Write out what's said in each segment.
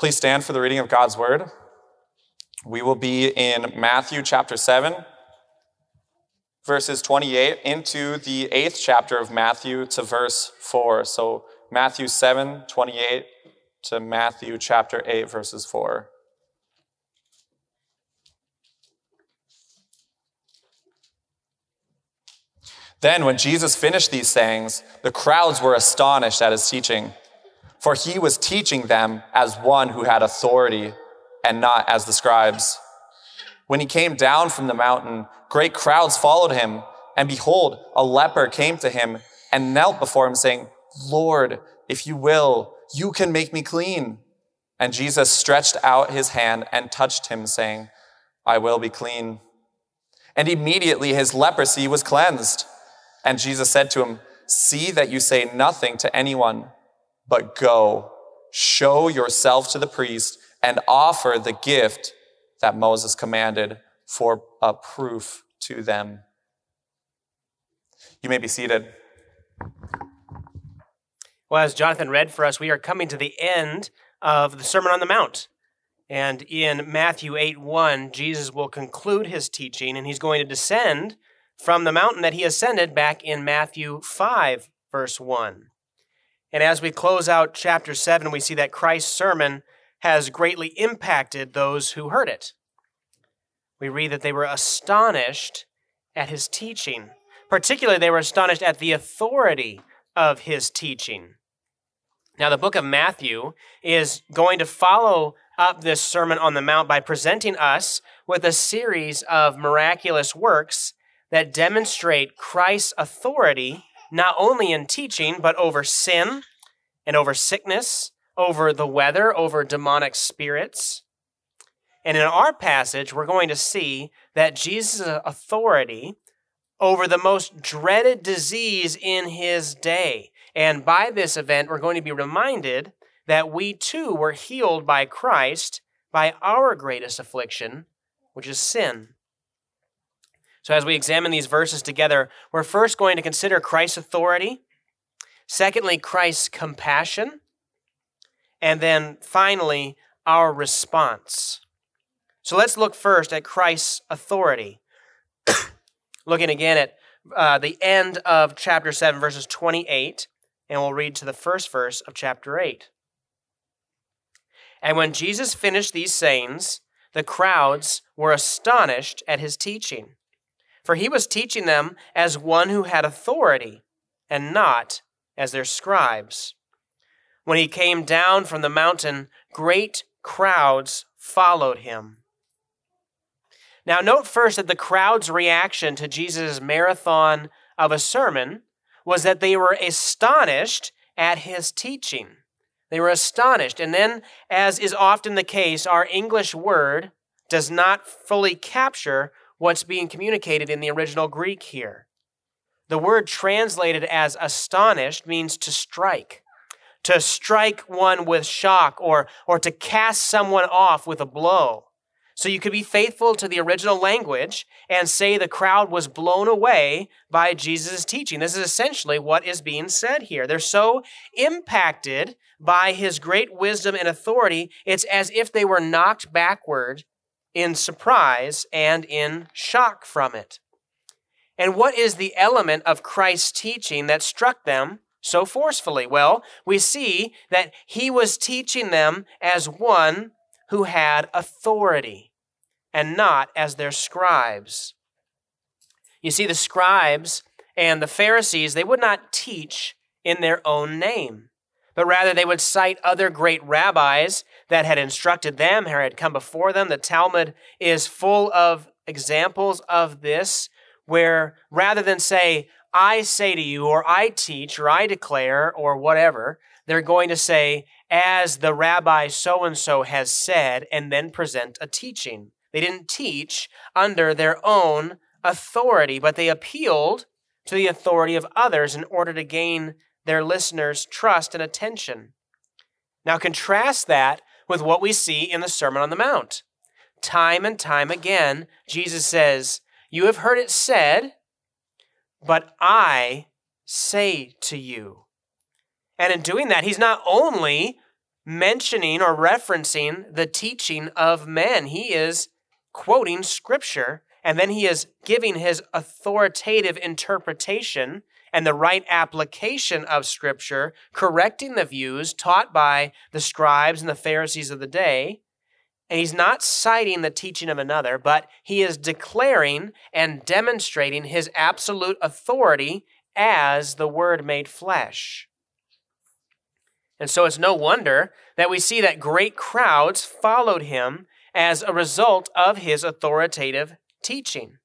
Please stand for the reading of God's word. We will be in Matthew chapter 7, verses 28 into the eighth chapter of Matthew to verse 4. So Matthew 7, 28 to Matthew chapter 8, verses 4. Then, when Jesus finished these sayings, the crowds were astonished at his teaching, for he was teaching them as one who had authority and not as the scribes. When he came down from the mountain, great crowds followed him, and behold, a leper came to him and knelt before him, saying, Lord, if you will, you can make me clean. And Jesus stretched out his hand and touched him, saying, I will be clean. And immediately his leprosy was cleansed. And Jesus said to him, See that you say nothing to anyone, but go, show yourself to the priest, and offer the gift that Moses commanded for a proof to them. You may be seated. Well, as Jonathan read for us, we are coming to the end of the Sermon on the Mount. And in Matthew 8 1, Jesus will conclude his teaching and he's going to descend from the mountain that he ascended back in Matthew 5, verse 1. And as we close out chapter 7, we see that Christ's sermon has greatly impacted those who heard it. We read that they were astonished at his teaching. Particularly, they were astonished at the authority of his teaching. Now, the book of Matthew is going to follow up this Sermon on the Mount by presenting us with a series of miraculous works that demonstrate Christ's authority not only in teaching, but over sin and over sickness, over the weather, over demonic spirits. And in our passage, we're going to see that Jesus' authority over the most dreaded disease in his day. And by this event, we're going to be reminded that we too were healed by Christ by our greatest affliction, which is sin. So, as we examine these verses together, we're first going to consider Christ's authority, secondly, Christ's compassion, and then finally, our response. So, let's look first at Christ's authority. Looking again at uh, the end of chapter 7, verses 28, and we'll read to the first verse of chapter 8. And when Jesus finished these sayings, the crowds were astonished at his teaching for he was teaching them as one who had authority, and not as their scribes. When he came down from the mountain, great crowds followed him. Now, note first that the crowd's reaction to Jesus' marathon of a sermon was that they were astonished at his teaching. They were astonished. And then, as is often the case, our English word does not fully capture what's being communicated in the original Greek here. The word translated as astonished means to strike, to strike one with shock or, or to cast someone off with a blow. So you could be faithful to the original language and say the crowd was blown away by Jesus' teaching. This is essentially what is being said here. They're so impacted by his great wisdom and authority, it's as if they were knocked backward in surprise and in shock from it. And what is the element of Christ's teaching that struck them so forcefully? Well, we see that he was teaching them as one who had authority and not as their scribes. You see, the scribes and the Pharisees, they would not teach in their own name but rather they would cite other great rabbis that had instructed them or had come before them. The Talmud is full of examples of this, where rather than say, I say to you, or I teach, or I declare, or whatever, they're going to say, as the rabbi so and so has said, and then present a teaching. They didn't teach under their own authority, but they appealed to the authority of others in order to gain their listeners' trust and attention. Now, contrast that with what we see in the Sermon on the Mount. Time and time again, Jesus says, You have heard it said, but I say to you. And in doing that, he's not only mentioning or referencing the teaching of men. He is quoting scripture and then he is giving his authoritative interpretation and the right application of scripture, correcting the views taught by the scribes and the Pharisees of the day. And he's not citing the teaching of another, but he is declaring and demonstrating his absolute authority as the Word made flesh. And so it's no wonder that we see that great crowds followed him as a result of his authoritative teaching.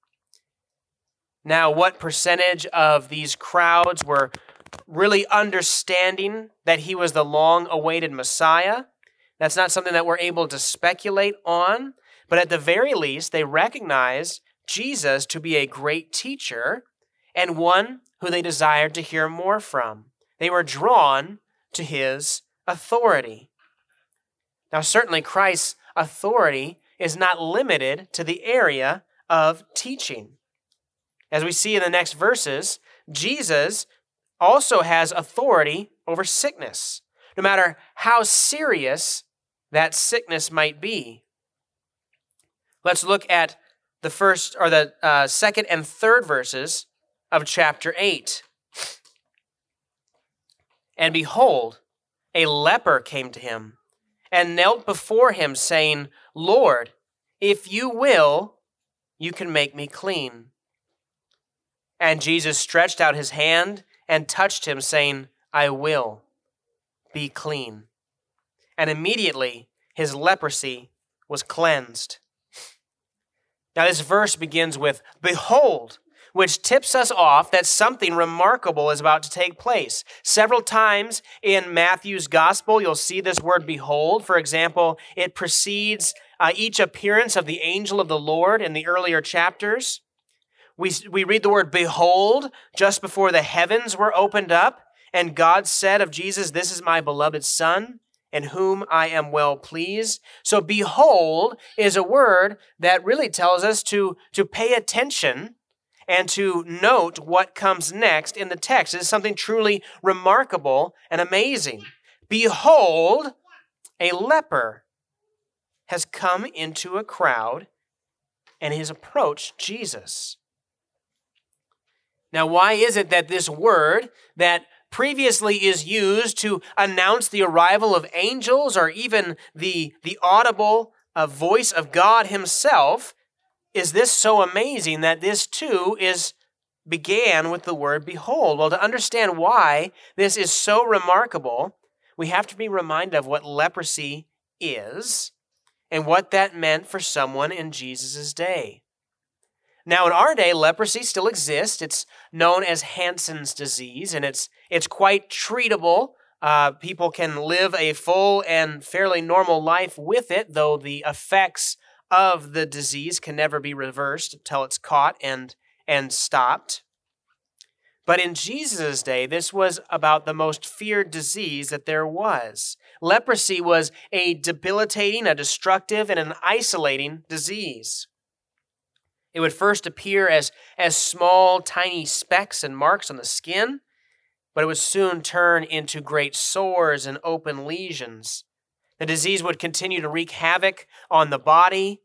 Now, what percentage of these crowds were really understanding that he was the long awaited Messiah? That's not something that we're able to speculate on, but at the very least, they recognize Jesus to be a great teacher and one who they desired to hear more from. They were drawn to his authority. Now, certainly, Christ's authority is not limited to the area of teaching. As we see in the next verses, Jesus also has authority over sickness, no matter how serious that sickness might be. Let's look at the first or the uh, second and third verses of chapter 8. And behold, a leper came to him and knelt before him, saying, Lord, if you will, you can make me clean. And Jesus stretched out his hand and touched him, saying, I will be clean. And immediately his leprosy was cleansed. Now, this verse begins with, Behold, which tips us off that something remarkable is about to take place. Several times in Matthew's gospel, you'll see this word behold. For example, it precedes uh, each appearance of the angel of the Lord in the earlier chapters. We, we read the word behold just before the heavens were opened up, and God said of Jesus, This is my beloved Son, in whom I am well pleased. So, behold is a word that really tells us to, to pay attention and to note what comes next in the text. It is something truly remarkable and amazing. Behold, a leper has come into a crowd and has approached Jesus. Now, why is it that this word that previously is used to announce the arrival of angels or even the, the audible uh, voice of God Himself is this so amazing that this too is began with the word behold? Well, to understand why this is so remarkable, we have to be reminded of what leprosy is and what that meant for someone in Jesus' day. Now, in our day, leprosy still exists. It's known as Hansen's disease, and it's, it's quite treatable. Uh, people can live a full and fairly normal life with it, though the effects of the disease can never be reversed until it's caught and, and stopped. But in Jesus' day, this was about the most feared disease that there was. Leprosy was a debilitating, a destructive, and an isolating disease. It would first appear as, as small, tiny specks and marks on the skin, but it would soon turn into great sores and open lesions. The disease would continue to wreak havoc on the body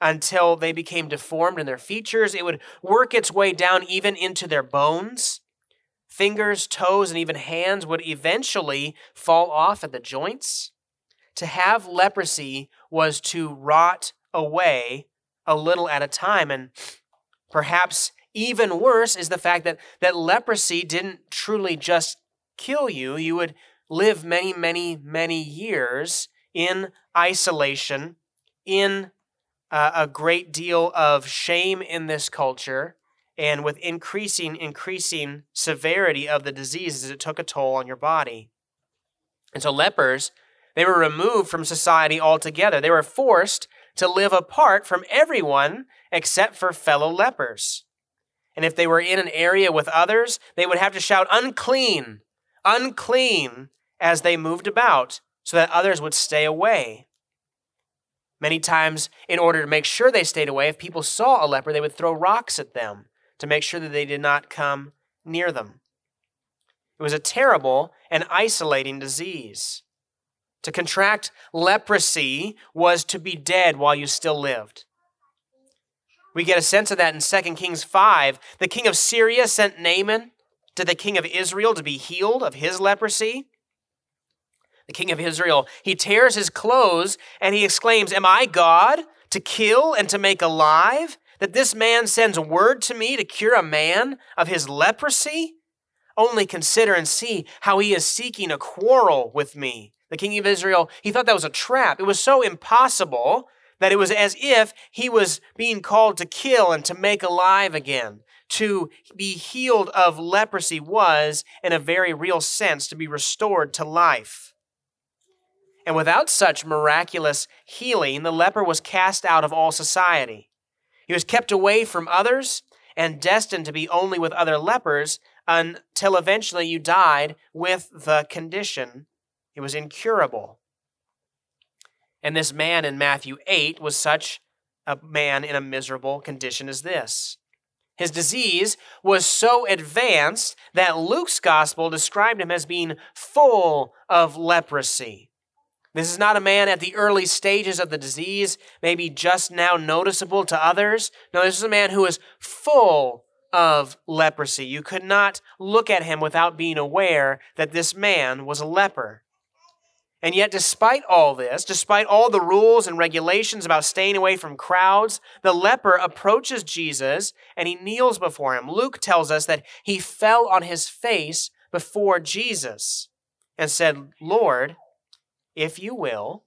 until they became deformed in their features. It would work its way down even into their bones. Fingers, toes, and even hands would eventually fall off at the joints. To have leprosy was to rot away a little at a time. And perhaps even worse is the fact that, that leprosy didn't truly just kill you. You would live many, many, many years in isolation, in uh, a great deal of shame in this culture, and with increasing, increasing severity of the disease as it took a toll on your body. And so lepers, they were removed from society altogether. They were forced to live apart from everyone except for fellow lepers. And if they were in an area with others, they would have to shout, unclean, unclean, as they moved about, so that others would stay away. Many times, in order to make sure they stayed away, if people saw a leper, they would throw rocks at them to make sure that they did not come near them. It was a terrible and isolating disease. To contract leprosy was to be dead while you still lived. We get a sense of that in 2 Kings 5. The king of Syria sent Naaman to the king of Israel to be healed of his leprosy. The king of Israel, he tears his clothes and he exclaims, Am I God to kill and to make alive? That this man sends word to me to cure a man of his leprosy? Only consider and see how he is seeking a quarrel with me. The king of Israel, he thought that was a trap. It was so impossible that it was as if he was being called to kill and to make alive again. To be healed of leprosy was, in a very real sense, to be restored to life. And without such miraculous healing, the leper was cast out of all society. He was kept away from others and destined to be only with other lepers until eventually you died with the condition. It was incurable. And this man in Matthew 8 was such a man in a miserable condition as this. His disease was so advanced that Luke's gospel described him as being full of leprosy. This is not a man at the early stages of the disease, maybe just now noticeable to others. No, this is a man who is full of leprosy. You could not look at him without being aware that this man was a leper. And yet, despite all this, despite all the rules and regulations about staying away from crowds, the leper approaches Jesus and he kneels before him. Luke tells us that he fell on his face before Jesus and said, Lord, if you will,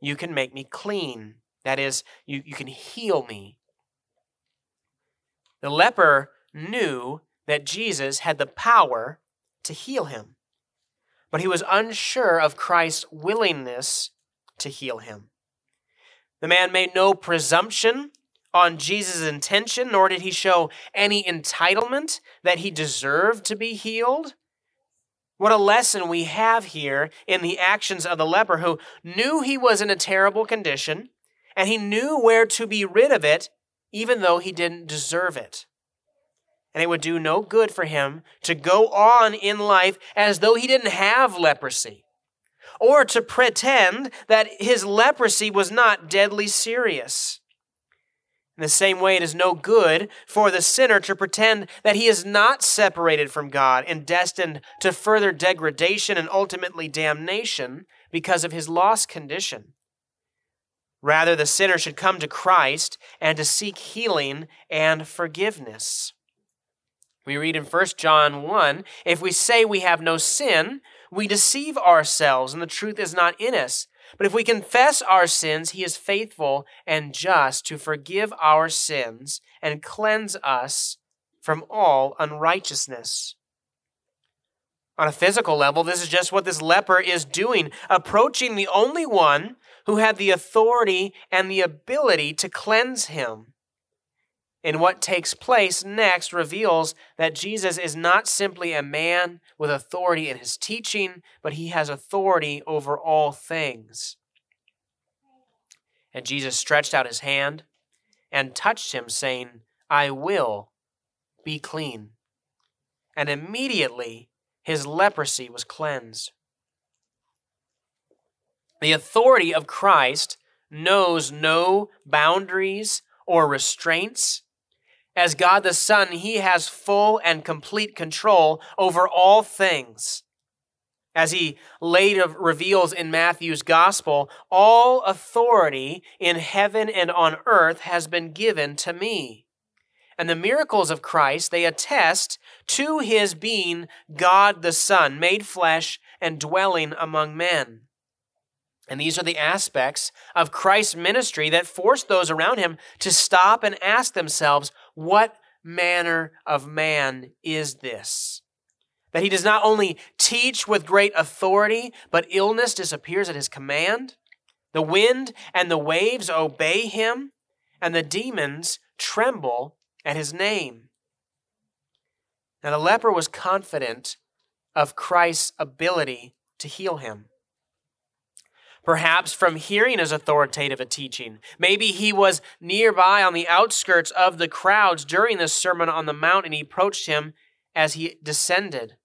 you can make me clean. That is, you, you can heal me. The leper knew that Jesus had the power to heal him, but he was unsure of Christ's willingness to heal him. The man made no presumption on Jesus' intention, nor did he show any entitlement that he deserved to be healed. What a lesson we have here in the actions of the leper who knew he was in a terrible condition and he knew where to be rid of it, even though he didn't deserve it. And it would do no good for him to go on in life as though he didn't have leprosy or to pretend that his leprosy was not deadly serious. In the same way, it is no good for the sinner to pretend that he is not separated from God and destined to further degradation and ultimately damnation because of his lost condition. Rather, the sinner should come to Christ and to seek healing and forgiveness. We read in 1 John 1 If we say we have no sin, we deceive ourselves, and the truth is not in us. But if we confess our sins, he is faithful and just to forgive our sins and cleanse us from all unrighteousness. On a physical level, this is just what this leper is doing, approaching the only one who had the authority and the ability to cleanse him. And what takes place next reveals that Jesus is not simply a man with authority in his teaching, but he has authority over all things. And Jesus stretched out his hand and touched him, saying, I will be clean. And immediately his leprosy was cleansed. The authority of Christ knows no boundaries or restraints. As God the Son, he has full and complete control over all things. As he later reveals in Matthew's gospel, all authority in heaven and on earth has been given to me. And the miracles of Christ, they attest to his being God the Son, made flesh and dwelling among men. And these are the aspects of Christ's ministry that force those around him to stop and ask themselves, what manner of man is this? That he does not only teach with great authority, but illness disappears at his command. The wind and the waves obey him, and the demons tremble at his name. Now, the leper was confident of Christ's ability to heal him perhaps from hearing as authoritative a teaching. Maybe he was nearby on the outskirts of the crowds during the Sermon on the Mount and he approached him as he descended.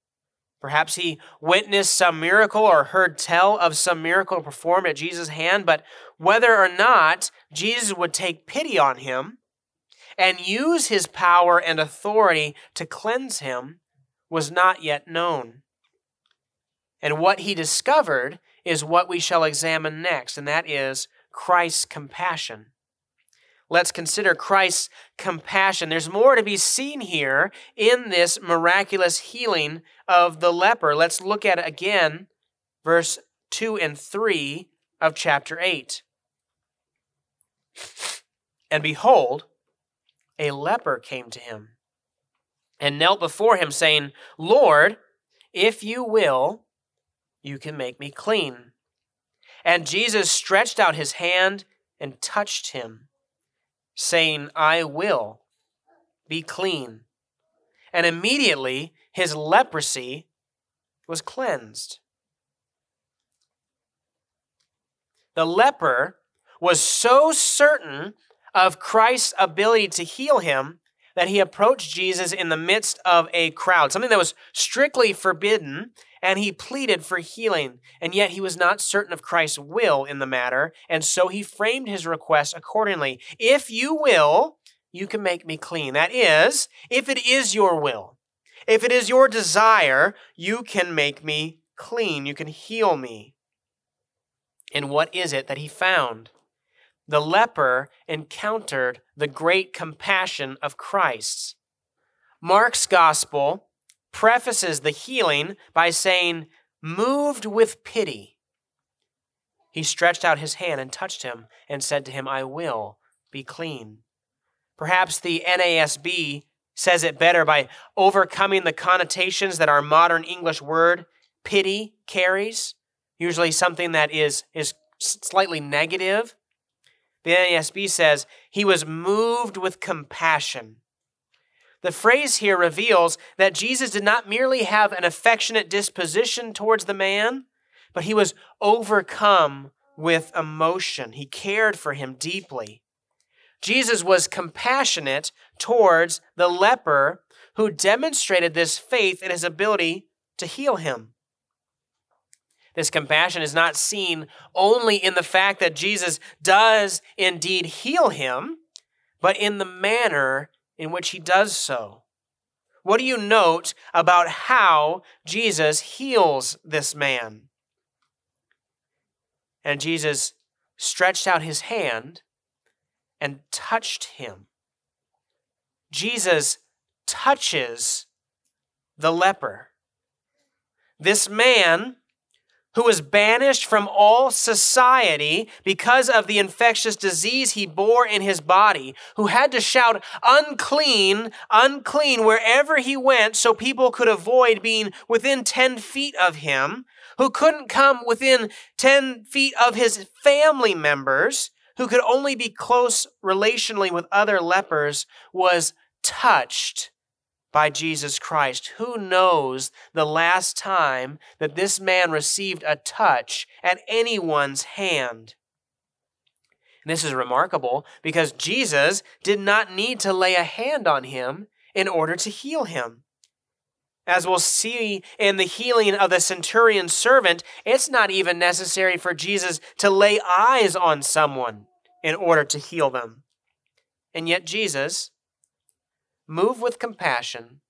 Perhaps he witnessed some miracle or heard tell of some miracle performed at Jesus' hand, but whether or not Jesus would take pity on him and use his power and authority to cleanse him was not yet known. And what he discovered is what we shall examine next, and that is Christ's compassion. Let's consider Christ's compassion. There's more to be seen here in this miraculous healing of the leper. Let's look at it again, verse 2 and 3 of chapter 8. And behold, a leper came to him and knelt before him, saying, Lord, if you will, you can make me clean. And Jesus stretched out his hand and touched him, saying, I will be clean. And immediately his leprosy was cleansed. The leper was so certain of Christ's ability to heal him that he approached Jesus in the midst of a crowd, something that was strictly forbidden, and he pleaded for healing. And yet he was not certain of Christ's will in the matter, and so he framed his request accordingly. If you will, you can make me clean. That is, if it is your will, if it is your desire, you can make me clean. You can heal me. And what is it that he found? the leper encountered the great compassion of Christ. Mark's gospel prefaces the healing by saying, moved with pity. He stretched out his hand and touched him and said to him, I will be clean. Perhaps the NASB says it better by overcoming the connotations that our modern English word pity carries, usually something that is, is slightly negative. The NASB says, He was moved with compassion. The phrase here reveals that Jesus did not merely have an affectionate disposition towards the man, but he was overcome with emotion. He cared for him deeply. Jesus was compassionate towards the leper who demonstrated this faith in his ability to heal him. This compassion is not seen only in the fact that Jesus does indeed heal him, but in the manner in which he does so. What do you note about how Jesus heals this man? And Jesus stretched out his hand and touched him. Jesus touches the leper. This man who was banished from all society because of the infectious disease he bore in his body, who had to shout, unclean, unclean, wherever he went so people could avoid being within 10 feet of him, who couldn't come within 10 feet of his family members, who could only be close relationally with other lepers, was touched by Jesus Christ. Who knows the last time that this man received a touch at anyone's hand? And this is remarkable because Jesus did not need to lay a hand on him in order to heal him. As we'll see in the healing of the centurion servant, it's not even necessary for Jesus to lay eyes on someone in order to heal them. And yet, Jesus, moved with compassion,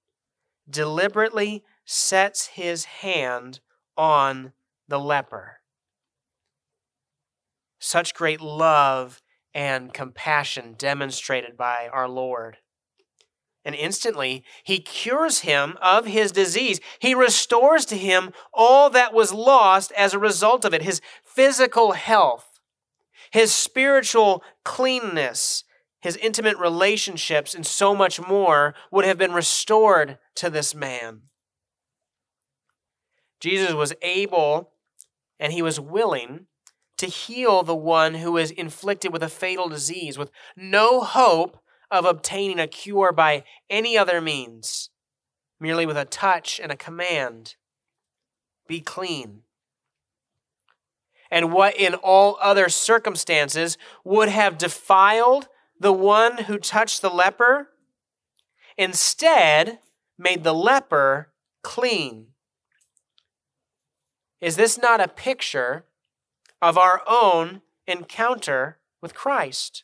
deliberately sets his hand on the leper. Such great love and compassion demonstrated by our Lord. And instantly, he cures him of his disease. He restores to him all that was lost as a result of it his physical health, his spiritual cleanness, his intimate relationships, and so much more would have been restored to this man. Jesus was able and he was willing to heal the one who was inflicted with a fatal disease with no hope of obtaining a cure by any other means, merely with a touch and a command be clean. And what in all other circumstances would have defiled the one who touched the leper instead made the leper clean. Is this not a picture of our own encounter with Christ?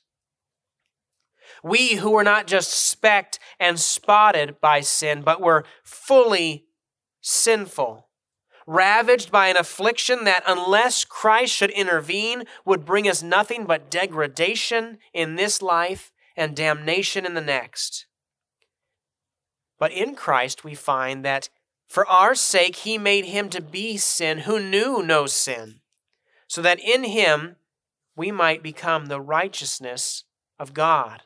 We who were not just specked and spotted by sin, but were fully sinful, ravaged by an affliction that, unless Christ should intervene, would bring us nothing but degradation in this life and damnation in the next. But in Christ, we find that for our sake, he made him to be sin who knew no sin, so that in him we might become the righteousness of God.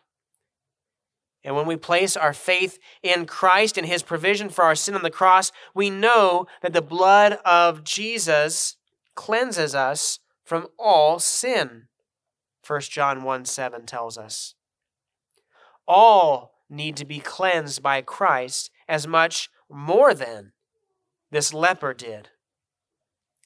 And when we place our faith in Christ and his provision for our sin on the cross, we know that the blood of Jesus cleanses us from all sin. 1 John 1 7 tells us. All need to be cleansed by Christ as much more than this leper did.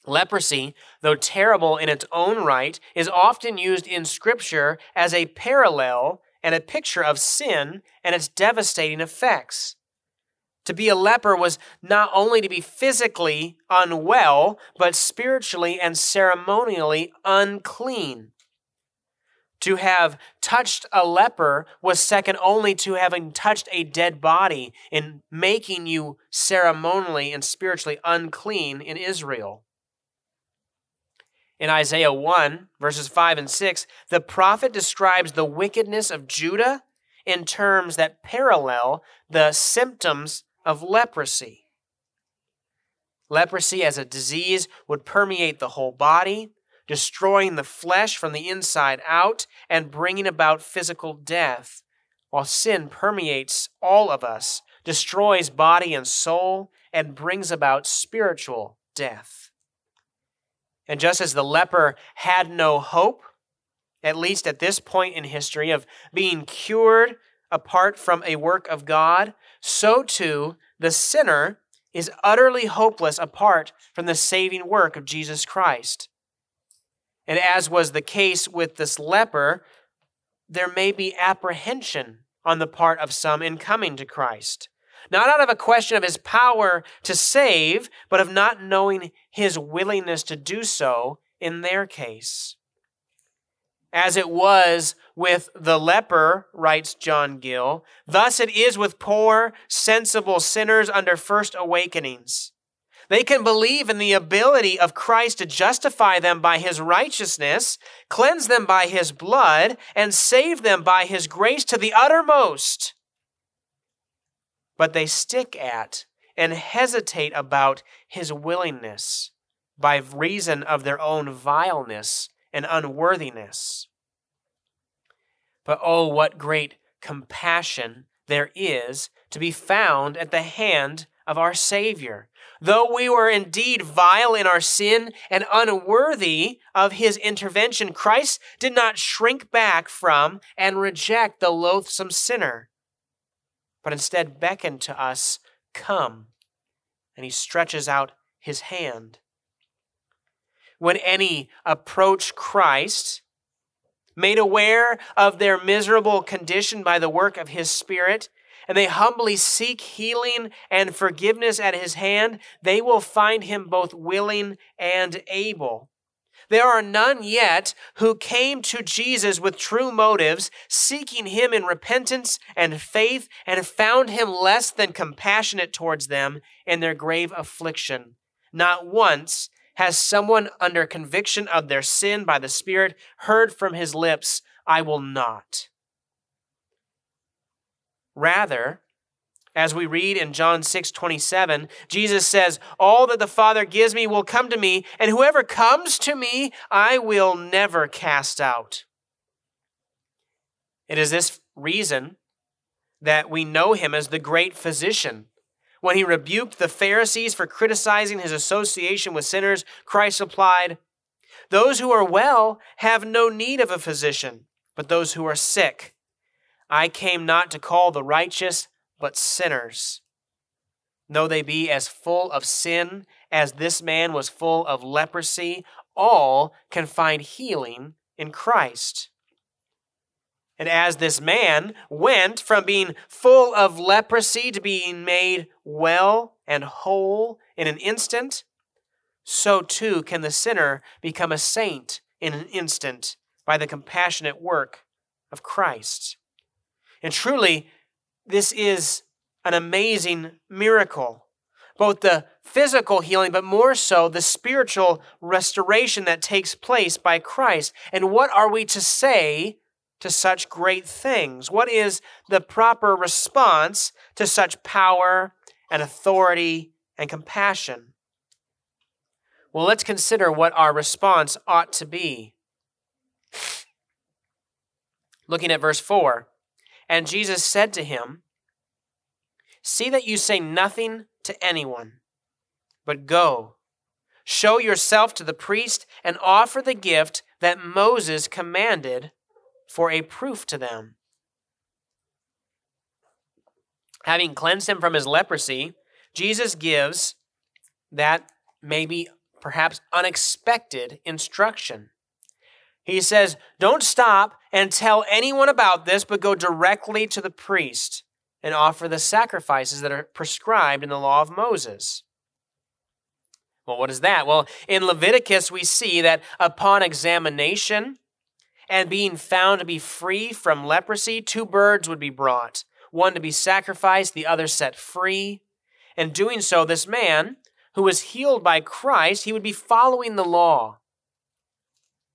Leprosy, though terrible in its own right, is often used in Scripture as a parallel and a picture of sin and its devastating effects. To be a leper was not only to be physically unwell, but spiritually and ceremonially unclean. To have touched a leper was second only to having touched a dead body in making you ceremonially and spiritually unclean in Israel. In Isaiah 1, verses 5 and 6, the prophet describes the wickedness of Judah in terms that parallel the symptoms of leprosy. Leprosy as a disease would permeate the whole body, destroying the flesh from the inside out and bringing about physical death, while sin permeates all of us, destroys body and soul, and brings about spiritual death. And just as the leper had no hope, at least at this point in history, of being cured apart from a work of God, so too the sinner is utterly hopeless apart from the saving work of Jesus Christ. And as was the case with this leper, there may be apprehension on the part of some in coming to Christ not out of a question of his power to save, but of not knowing his willingness to do so in their case. As it was with the leper, writes John Gill, thus it is with poor, sensible sinners under first awakenings. They can believe in the ability of Christ to justify them by his righteousness, cleanse them by his blood, and save them by his grace to the uttermost but they stick at and hesitate about his willingness by reason of their own vileness and unworthiness. But oh, what great compassion there is to be found at the hand of our Savior. Though we were indeed vile in our sin and unworthy of his intervention, Christ did not shrink back from and reject the loathsome sinner but instead beckon to us, Come. And he stretches out his hand. When any approach Christ, made aware of their miserable condition by the work of his Spirit, and they humbly seek healing and forgiveness at his hand, they will find him both willing and able. There are none yet who came to Jesus with true motives, seeking him in repentance and faith, and found him less than compassionate towards them in their grave affliction. Not once has someone under conviction of their sin by the Spirit heard from his lips, I will not. Rather, as we read in John 6 27, Jesus says, All that the Father gives me will come to me, and whoever comes to me, I will never cast out. It is this reason that we know him as the great physician. When he rebuked the Pharisees for criticizing his association with sinners, Christ replied, Those who are well have no need of a physician, but those who are sick. I came not to call the righteous, but sinners. Though they be as full of sin as this man was full of leprosy, all can find healing in Christ. And as this man went from being full of leprosy to being made well and whole in an instant, so too can the sinner become a saint in an instant by the compassionate work of Christ. And truly, this is an amazing miracle. Both the physical healing, but more so the spiritual restoration that takes place by Christ. And what are we to say to such great things? What is the proper response to such power and authority and compassion? Well, let's consider what our response ought to be. Looking at verse 4 And Jesus said to him, See that you say nothing to anyone, but go, show yourself to the priest, and offer the gift that Moses commanded for a proof to them. Having cleansed him from his leprosy, Jesus gives that maybe perhaps unexpected instruction. He says, Don't stop and tell anyone about this, but go directly to the priest and offer the sacrifices that are prescribed in the law of Moses. Well, what is that? Well, in Leviticus, we see that upon examination and being found to be free from leprosy, two birds would be brought one to be sacrificed, the other set free. And doing so, this man who was healed by Christ, he would be following the law.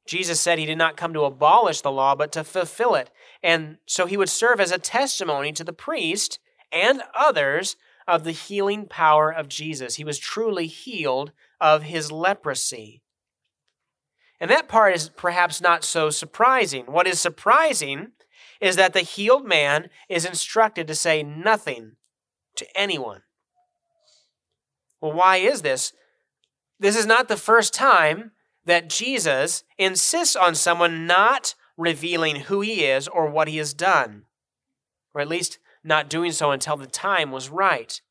Jesus said he did not come to abolish the law, but to fulfill it. And so he would serve as a testimony to the priest and others of the healing power of Jesus. He was truly healed of his leprosy. And that part is perhaps not so surprising. What is surprising is that the healed man is instructed to say nothing to anyone. Well, why is this? This is not the first time that Jesus insists on someone not revealing who he is or what he has done, or at least not doing so until the time was right.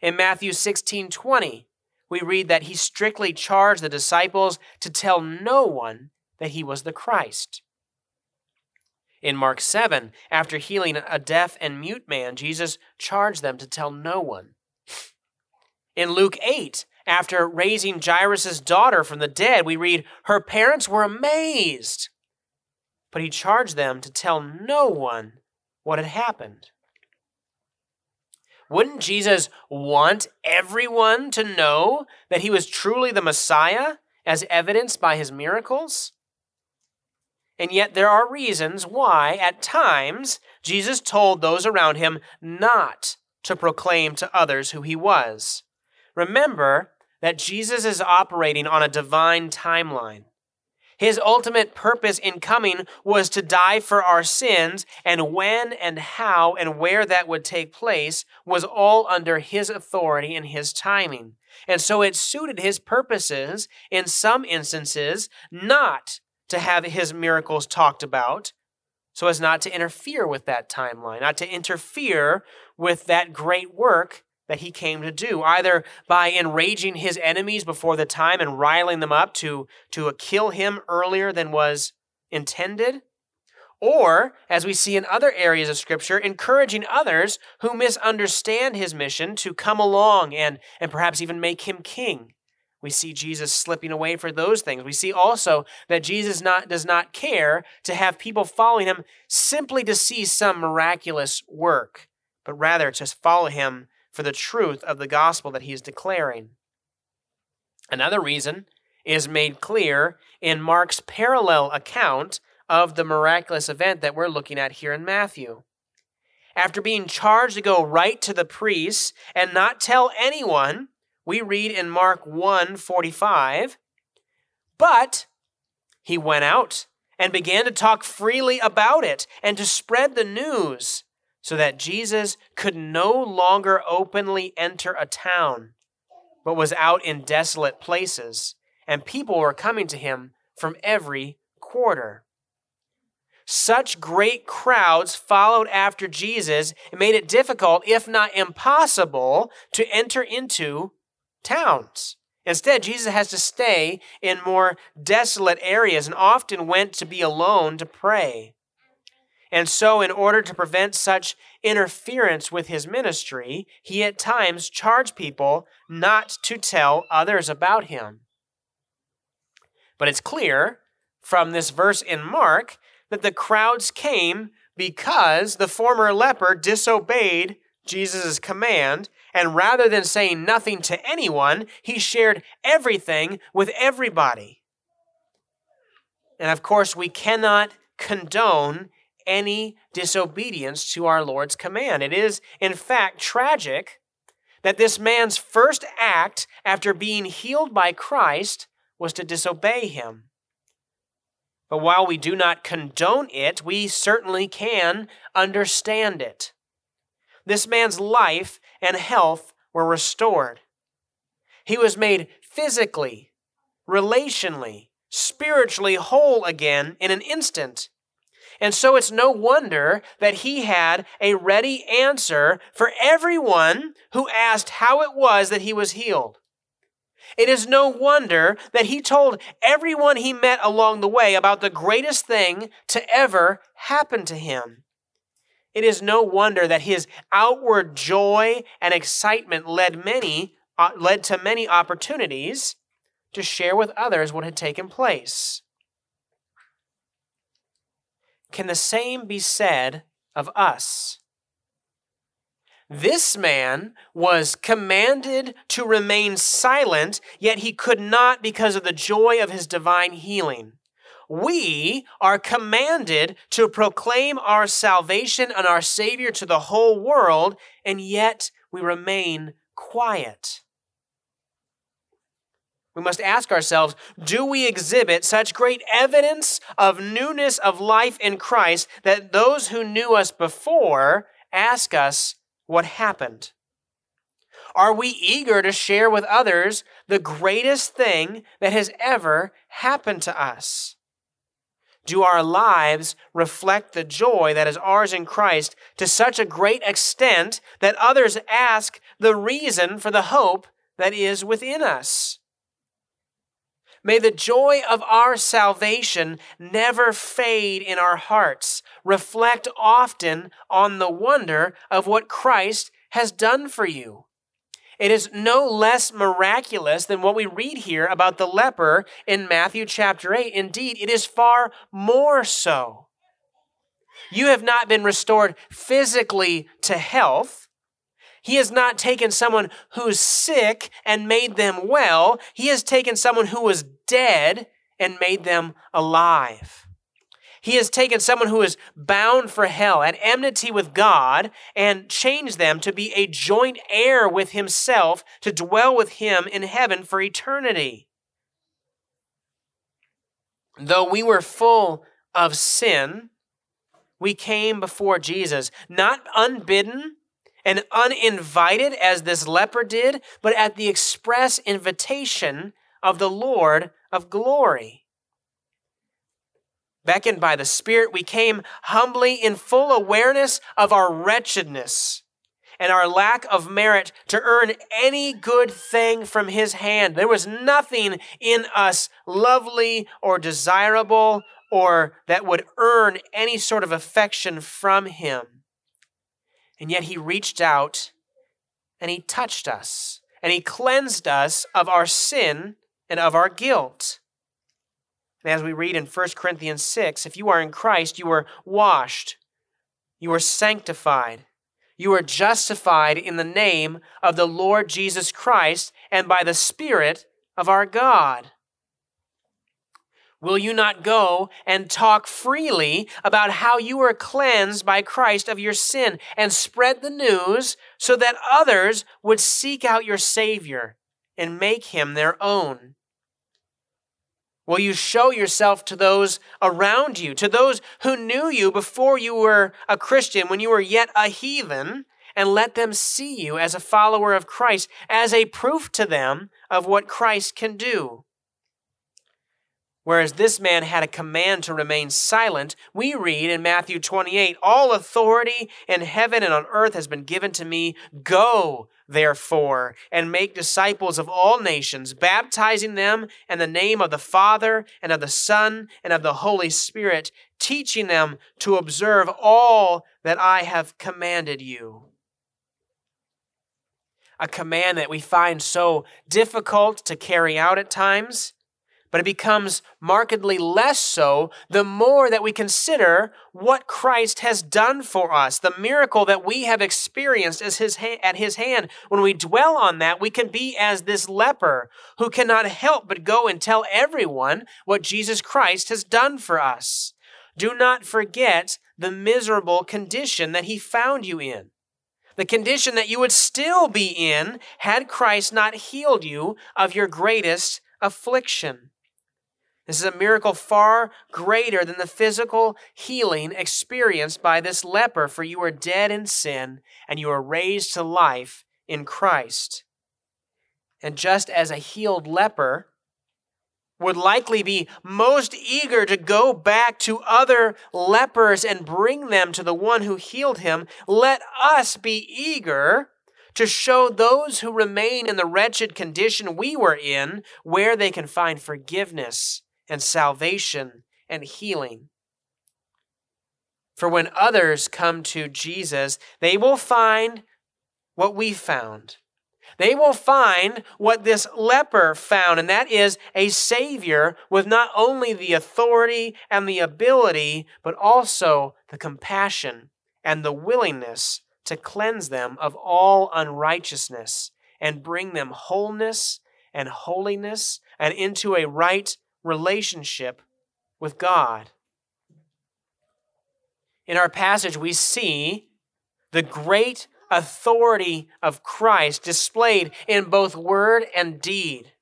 In Matthew 16 20, we read that he strictly charged the disciples to tell no one that he was the Christ. In Mark 7, after healing a deaf and mute man, Jesus charged them to tell no one. In Luke 8, after raising Jairus' daughter from the dead, we read, Her parents were amazed, but he charged them to tell no one what had happened. Wouldn't Jesus want everyone to know that he was truly the Messiah, as evidenced by his miracles? And yet, there are reasons why, at times, Jesus told those around him not to proclaim to others who he was. Remember that Jesus is operating on a divine timeline. His ultimate purpose in coming was to die for our sins, and when and how and where that would take place was all under his authority and his timing. And so it suited his purposes in some instances not to have his miracles talked about, so as not to interfere with that timeline, not to interfere with that great work that he came to do, either by enraging his enemies before the time and riling them up to, to kill him earlier than was intended, or, as we see in other areas of Scripture, encouraging others who misunderstand his mission to come along and, and perhaps even make him king. We see Jesus slipping away for those things. We see also that Jesus not, does not care to have people following him simply to see some miraculous work, but rather to follow him for the truth of the gospel that he is declaring. Another reason is made clear in Mark's parallel account of the miraculous event that we're looking at here in Matthew. After being charged to go right to the priests and not tell anyone, we read in Mark 1:45, but he went out and began to talk freely about it and to spread the news so that Jesus could no longer openly enter a town, but was out in desolate places, and people were coming to him from every quarter. Such great crowds followed after Jesus and made it difficult, if not impossible, to enter into towns. Instead, Jesus has to stay in more desolate areas and often went to be alone to pray. And so, in order to prevent such interference with his ministry, he at times charged people not to tell others about him. But it's clear from this verse in Mark that the crowds came because the former leper disobeyed Jesus' command, and rather than saying nothing to anyone, he shared everything with everybody. And of course, we cannot condone any disobedience to our Lord's command. It is, in fact, tragic that this man's first act after being healed by Christ was to disobey him. But while we do not condone it, we certainly can understand it. This man's life and health were restored. He was made physically, relationally, spiritually whole again in an instant. And so it's no wonder that he had a ready answer for everyone who asked how it was that he was healed. It is no wonder that he told everyone he met along the way about the greatest thing to ever happen to him. It is no wonder that his outward joy and excitement led many uh, led to many opportunities to share with others what had taken place. Can the same be said of us? This man was commanded to remain silent, yet he could not because of the joy of his divine healing. We are commanded to proclaim our salvation and our Savior to the whole world, and yet we remain quiet. We must ask ourselves do we exhibit such great evidence of newness of life in Christ that those who knew us before ask us what happened? Are we eager to share with others the greatest thing that has ever happened to us? Do our lives reflect the joy that is ours in Christ to such a great extent that others ask the reason for the hope that is within us? May the joy of our salvation never fade in our hearts. Reflect often on the wonder of what Christ has done for you. It is no less miraculous than what we read here about the leper in Matthew chapter 8. Indeed, it is far more so. You have not been restored physically to health. He has not taken someone who's sick and made them well. He has taken someone who was dead and made them alive. He has taken someone who is bound for hell, at enmity with God, and changed them to be a joint heir with himself, to dwell with him in heaven for eternity. Though we were full of sin, we came before Jesus, not unbidden and uninvited as this leper did, but at the express invitation of the Lord of glory. Beckoned by the Spirit, we came humbly in full awareness of our wretchedness and our lack of merit to earn any good thing from His hand. There was nothing in us lovely or desirable or that would earn any sort of affection from Him. And yet He reached out and He touched us and He cleansed us of our sin and of our guilt. And as we read in 1 Corinthians 6, if you are in Christ, you are washed, you are sanctified, you are justified in the name of the Lord Jesus Christ and by the Spirit of our God. Will you not go and talk freely about how you were cleansed by Christ of your sin and spread the news so that others would seek out your Savior and make him their own? Will you show yourself to those around you, to those who knew you before you were a Christian, when you were yet a heathen, and let them see you as a follower of Christ, as a proof to them of what Christ can do? Whereas this man had a command to remain silent, we read in Matthew 28 All authority in heaven and on earth has been given to me. Go, therefore, and make disciples of all nations, baptizing them in the name of the Father and of the Son and of the Holy Spirit, teaching them to observe all that I have commanded you. A command that we find so difficult to carry out at times but it becomes markedly less so the more that we consider what Christ has done for us, the miracle that we have experienced as his ha- at his hand. When we dwell on that, we can be as this leper who cannot help but go and tell everyone what Jesus Christ has done for us. Do not forget the miserable condition that he found you in. The condition that you would still be in had Christ not healed you of your greatest affliction. This is a miracle far greater than the physical healing experienced by this leper, for you are dead in sin and you are raised to life in Christ. And just as a healed leper would likely be most eager to go back to other lepers and bring them to the one who healed him, let us be eager to show those who remain in the wretched condition we were in where they can find forgiveness and salvation and healing. For when others come to Jesus, they will find what we found. They will find what this leper found, and that is a Savior with not only the authority and the ability, but also the compassion and the willingness to cleanse them of all unrighteousness and bring them wholeness and holiness and into a right relationship with God. In our passage, we see the great authority of Christ displayed in both word and deed.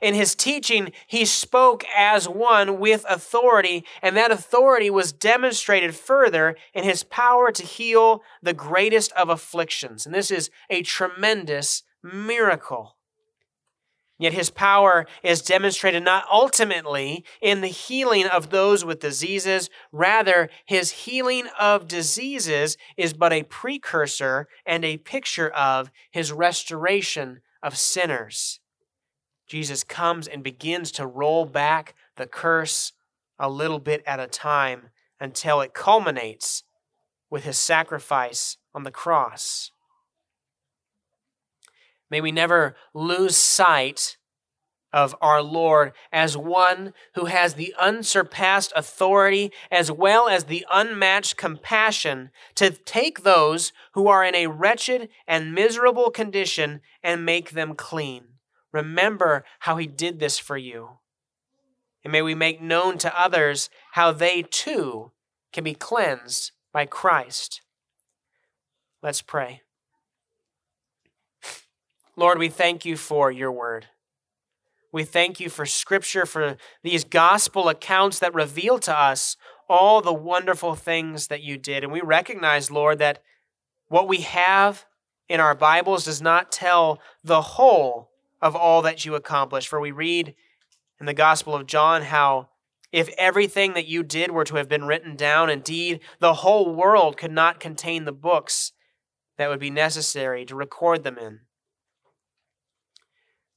In his teaching, he spoke as one with authority, and that authority was demonstrated further in his power to heal the greatest of afflictions. And this is a tremendous miracle. Yet his power is demonstrated not ultimately in the healing of those with diseases. Rather, his healing of diseases is but a precursor and a picture of his restoration of sinners. Jesus comes and begins to roll back the curse a little bit at a time until it culminates with his sacrifice on the cross. May we never lose sight of our Lord as one who has the unsurpassed authority as well as the unmatched compassion to take those who are in a wretched and miserable condition and make them clean. Remember how he did this for you. And may we make known to others how they too can be cleansed by Christ. Let's pray. Lord, we thank you for your word. We thank you for scripture, for these gospel accounts that reveal to us all the wonderful things that you did. And we recognize, Lord, that what we have in our Bibles does not tell the whole of all that you accomplished. For we read in the Gospel of John how if everything that you did were to have been written down, indeed, the whole world could not contain the books that would be necessary to record them in.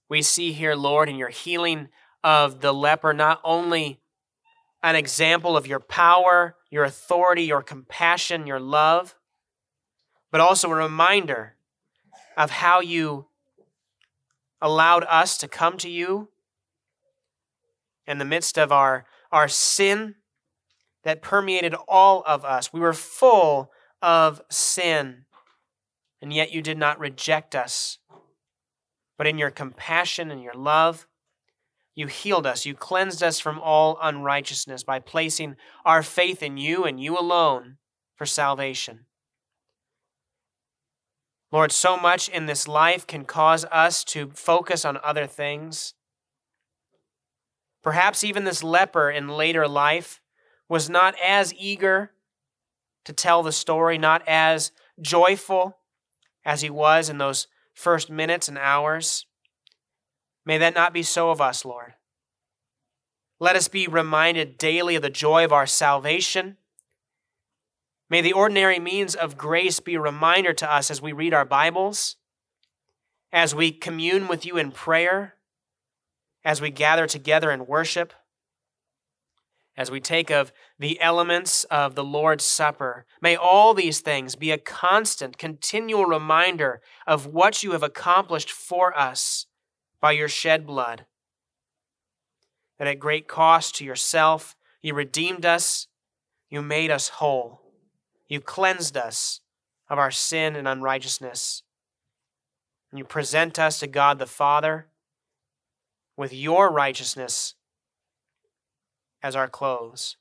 We see here, Lord, in your healing of the leper, not only an example of your power, your authority, your compassion, your love, but also a reminder of how you allowed us to come to you in the midst of our, our sin that permeated all of us. We were full of sin, and yet you did not reject us but in your compassion and your love, you healed us. You cleansed us from all unrighteousness by placing our faith in you and you alone for salvation. Lord, so much in this life can cause us to focus on other things. Perhaps even this leper in later life was not as eager to tell the story, not as joyful as he was in those first minutes and hours. May that not be so of us, Lord. Let us be reminded daily of the joy of our salvation. May the ordinary means of grace be a reminder to us as we read our Bibles, as we commune with you in prayer, as we gather together in worship as we take of the elements of the Lord's Supper. May all these things be a constant, continual reminder of what you have accomplished for us by your shed blood. that at great cost to yourself, you redeemed us, you made us whole, you cleansed us of our sin and unrighteousness. And you present us to God the Father with your righteousness as our clothes.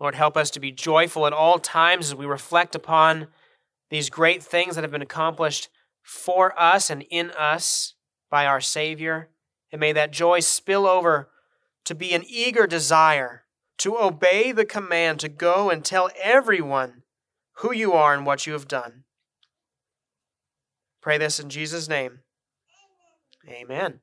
Lord, help us to be joyful at all times as we reflect upon these great things that have been accomplished for us and in us by our Savior. And may that joy spill over to be an eager desire to obey the command to go and tell everyone who you are and what you have done. Pray this in Jesus' name. Amen.